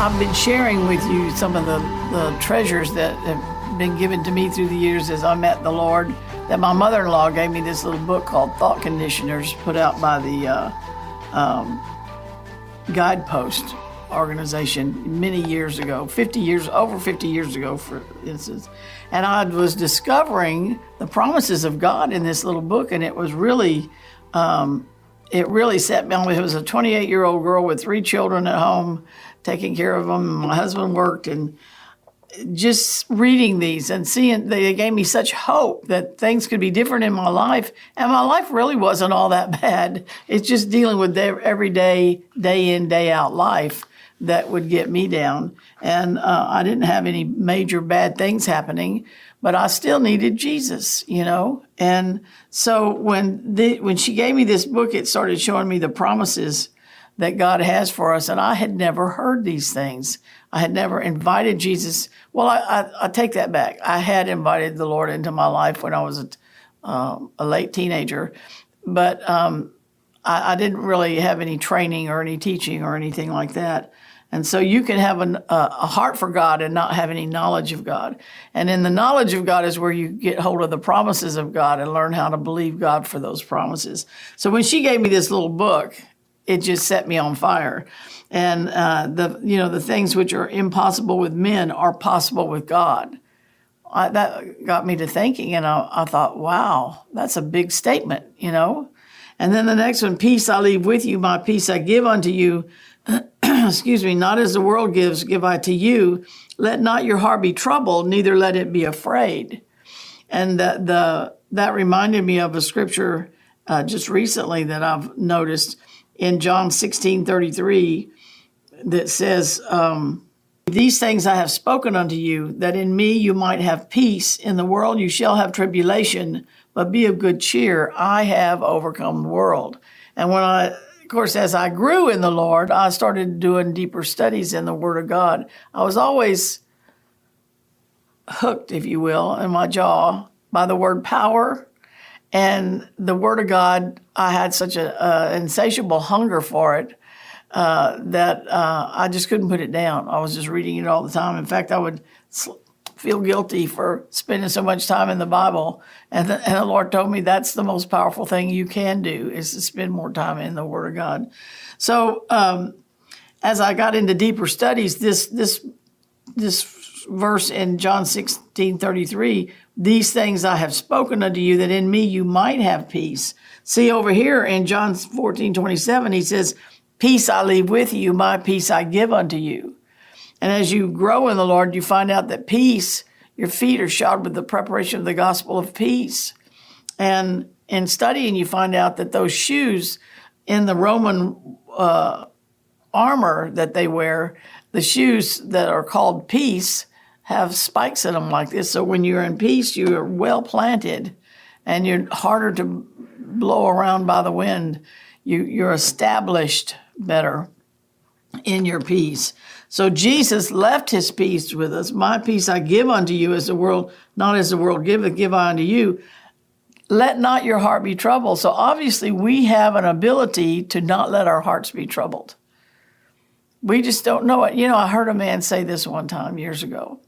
I've been sharing with you some of the, the treasures that have been given to me through the years as I met the Lord. That my mother in law gave me this little book called Thought Conditioners, put out by the uh, um, Guidepost organization many years ago, 50 years, over 50 years ago, for instance. And I was discovering the promises of God in this little book, and it was really. Um, it really set me on. It was a 28 year old girl with three children at home, taking care of them. My husband worked, and just reading these and seeing they gave me such hope that things could be different in my life. And my life really wasn't all that bad. It's just dealing with everyday, day in, day out life that would get me down. And uh, I didn't have any major bad things happening, but I still needed Jesus, you know. And so when the, when she gave me this book, it started showing me the promises that God has for us. And I had never heard these things. I had never invited Jesus. Well, I, I, I take that back. I had invited the Lord into my life when I was a, um, a late teenager, but um, I, I, didn't really have any training or any teaching or anything like that. And so you can have an, uh, a heart for God and not have any knowledge of God. And in the knowledge of God is where you get hold of the promises of God and learn how to believe God for those promises. So when she gave me this little book, it just set me on fire. And uh, the you know the things which are impossible with men are possible with God. I, that got me to thinking, and I, I thought, wow, that's a big statement, you know. And then the next one, peace I leave with you, my peace I give unto you. Excuse me, not as the world gives, give I to you. Let not your heart be troubled, neither let it be afraid. And the, the that reminded me of a scripture uh, just recently that I've noticed in John 16 33 that says, um, These things I have spoken unto you, that in me you might have peace. In the world you shall have tribulation, but be of good cheer. I have overcome the world. And when I, of course, as I grew in the Lord, I started doing deeper studies in the Word of God. I was always hooked, if you will, in my jaw by the word power and the Word of God, I had such an insatiable hunger for it uh, that uh, I just couldn't put it down. I was just reading it all the time. In fact, I would feel guilty for spending so much time in the Bible. And the, and the Lord told me that's the most powerful thing you can do is to spend more time in the Word of God. So um, as I got into deeper studies, this this this verse in John 16 33, these things I have spoken unto you, that in me you might have peace. See over here in John 14 27, he says, Peace I leave with you, my peace I give unto you. And as you grow in the Lord, you find out that peace, your feet are shod with the preparation of the gospel of peace. And in studying, you find out that those shoes in the Roman uh, armor that they wear, the shoes that are called peace, have spikes in them like this. So when you're in peace, you're well planted and you're harder to blow around by the wind. You, you're established better in your peace. So Jesus left his peace with us. My peace I give unto you as the world, not as the world giveth, give I unto you. Let not your heart be troubled. So obviously we have an ability to not let our hearts be troubled. We just don't know it. You know, I heard a man say this one time years ago.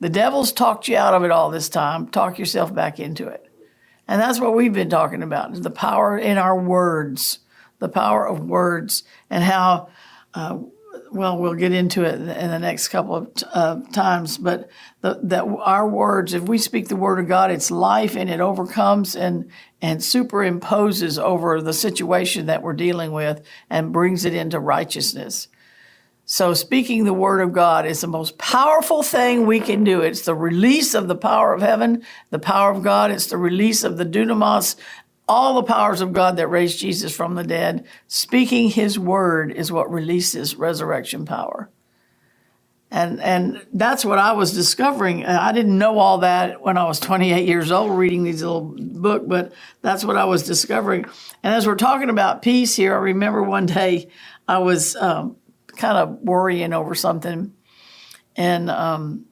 The devil's talked you out of it all this time. Talk yourself back into it. And that's what we've been talking about the power in our words, the power of words, and how, uh, well, we'll get into it in the next couple of uh, times, but the, that our words, if we speak the word of God, it's life and it overcomes and, and superimposes over the situation that we're dealing with and brings it into righteousness. So, speaking the word of God is the most powerful thing we can do. It's the release of the power of heaven, the power of God. It's the release of the dunamis, all the powers of God that raised Jesus from the dead. Speaking his word is what releases resurrection power. And, and that's what I was discovering. I didn't know all that when I was 28 years old reading these little book, but that's what I was discovering. And as we're talking about peace here, I remember one day I was, um, kind of worrying over something and um,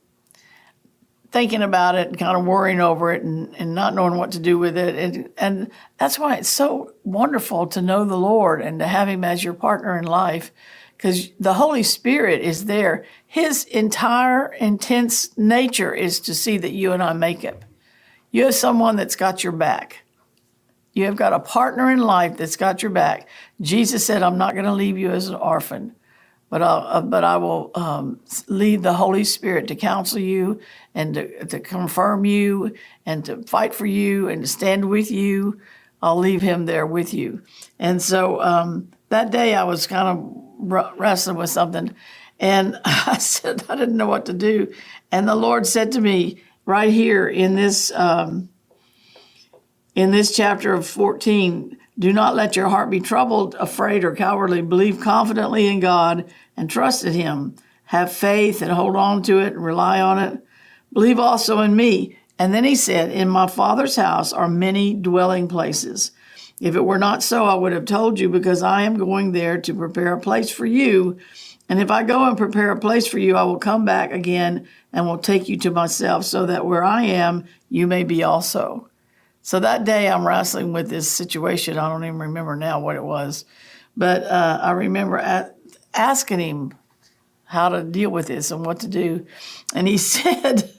thinking about it and kind of worrying over it and, and not knowing what to do with it. And, and that's why it's so wonderful to know the Lord and to have Him as your partner in life because the Holy Spirit is there. His entire intense nature is to see that you and I make it. You have someone that's got your back. You have got a partner in life that's got your back. Jesus said, I'm not going to leave you as an orphan, but, I'll, uh, but I will um, leave the Holy Spirit to counsel you and to, to confirm you and to fight for you and to stand with you. I'll leave him there with you. And so um, that day I was kind of wrestling with something. And I said, I didn't know what to do. And the Lord said to me, right here in this um, in this chapter of 14 do not let your heart be troubled afraid or cowardly believe confidently in god and trusted him. Have faith and hold on to it and rely on it. Believe also in me. And then he said in my father's house are many dwelling places. If it were not so i would have told you because i am going there to prepare a place for you. And if i go and prepare a place for you i will come back again and will take you to myself so that where i am you may be also. So that day, I'm wrestling with this situation. I don't even remember now what it was, but uh, I remember at, asking him how to deal with this and what to do. And he said,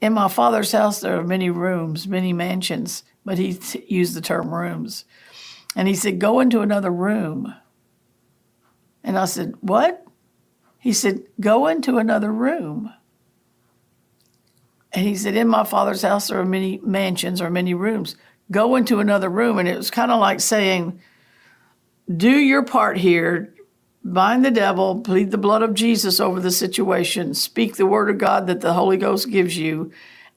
In my father's house, there are many rooms, many mansions, but he t- used the term rooms. And he said, Go into another room. And I said, What? He said, Go into another room. And he said, In my father's house there are many mansions or many rooms. Go into another room. And it was kind of like saying, Do your part here, bind the devil, plead the blood of Jesus over the situation, speak the word of God that the Holy Ghost gives you,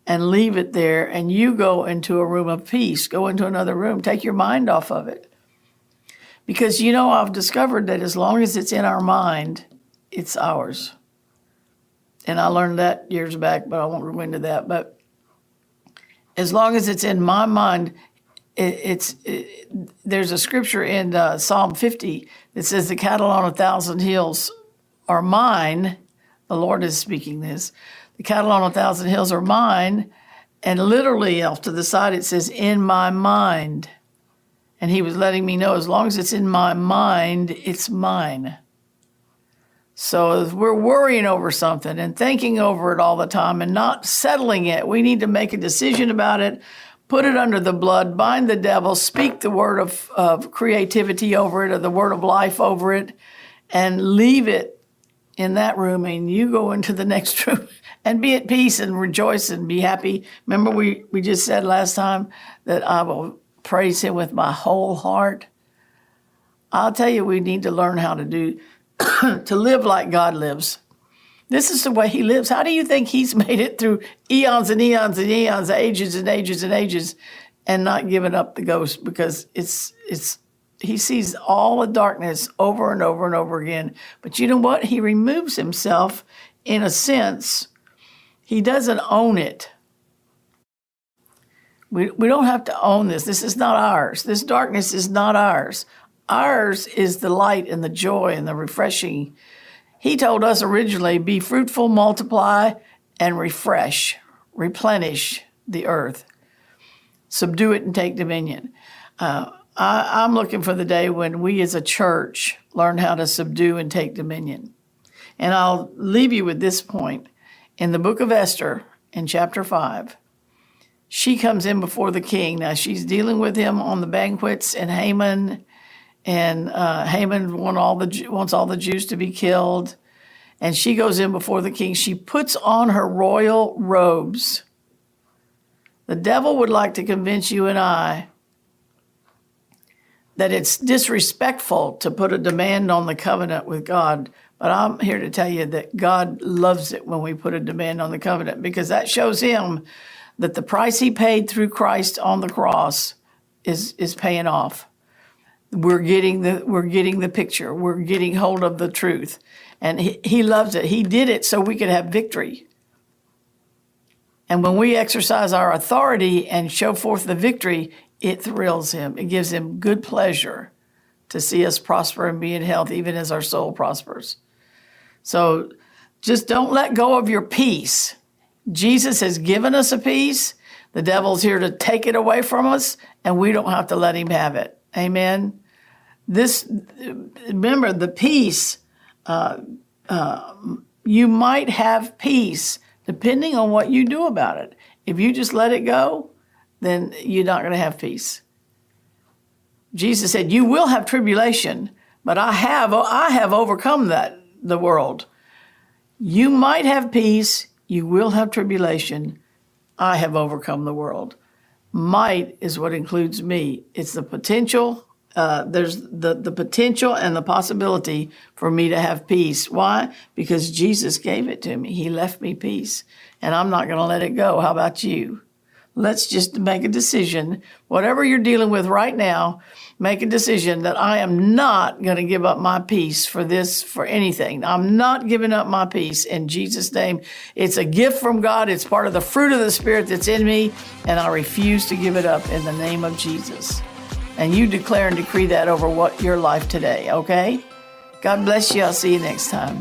and leave it there. And you go into a room of peace, go into another room, take your mind off of it. Because, you know, I've discovered that as long as it's in our mind, it's ours and I learned that years back, but I won't go into that. But as long as it's in my mind, it, it's it, there's a scripture in uh, Psalm 50 that says, "The cattle on a thousand hills are mine." The Lord is speaking this. The cattle on a thousand hills are mine, and literally off to the side it says, "In my mind." And He was letting me know, as long as it's in my mind, it's mine. So if we're worrying over something and thinking over it all the time and not settling it, we need to make a decision about it, put it under the blood, bind the devil, speak the word of, of creativity over it or the word of life over it, and leave it in that room. And you go into the next room and be at peace and rejoice and be happy. Remember, we, we just said last time that I will praise him with my whole heart. I'll tell you, we need to learn how to do to live like God lives. This is the way he lives. How do you think he's made it through eons and eons and eons, ages and ages and ages, and not given up the ghost? Because it's it's he sees all the darkness over and over and over again. But you know what? He removes himself in a sense. He doesn't own it. We, we don't have to own this. This is not ours. This darkness is not ours. Ours is the light and the joy and the refreshing. He told us originally be fruitful, multiply, and refresh, replenish the earth, subdue it, and take dominion. Uh, I, I'm looking for the day when we as a church learn how to subdue and take dominion. And I'll leave you with this point. In the book of Esther, in chapter 5, she comes in before the king. Now she's dealing with him on the banquets, and Haman and uh, Haman want all the wants all the Jews to be killed, and she goes in before the king. She puts on her royal robes. The devil would like to convince you and I that it's disrespectful to put a demand on the covenant with God. But I'm here to tell you that God loves it when we put a demand on the covenant because that shows him that the price he paid through Christ on the cross is, is paying off we're getting the we're getting the picture. We're getting hold of the truth. And he, he loves it. He did it so we could have victory. And when we exercise our authority and show forth the victory it thrills him. It gives him good pleasure to see us prosper and be in health even as our soul prospers. So just don't let go of your peace. Jesus has given us a peace. The devil's here to take it away from us and we don't have to let him have it. Amen this remember the peace uh, uh, you might have peace depending on what you do about it. If you just let it go, then you're not going to have peace. Jesus said, "You will have tribulation, but I have I have overcome that the world. You might have peace, you will have tribulation. I have overcome the world." Might is what includes me. It's the potential uh, there's the, the potential and the possibility for me to have peace. Why? Because Jesus gave it to me. He left me peace, and I'm not going to let it go. How about you? Let's just make a decision. Whatever you're dealing with right now, make a decision that I am not going to give up my peace for this, for anything. I'm not giving up my peace in Jesus' name. It's a gift from God. It's part of the fruit of the Spirit that's in me, and I refuse to give it up in the name of Jesus. And you declare and decree that over what your life today, okay? God bless you. I'll see you next time.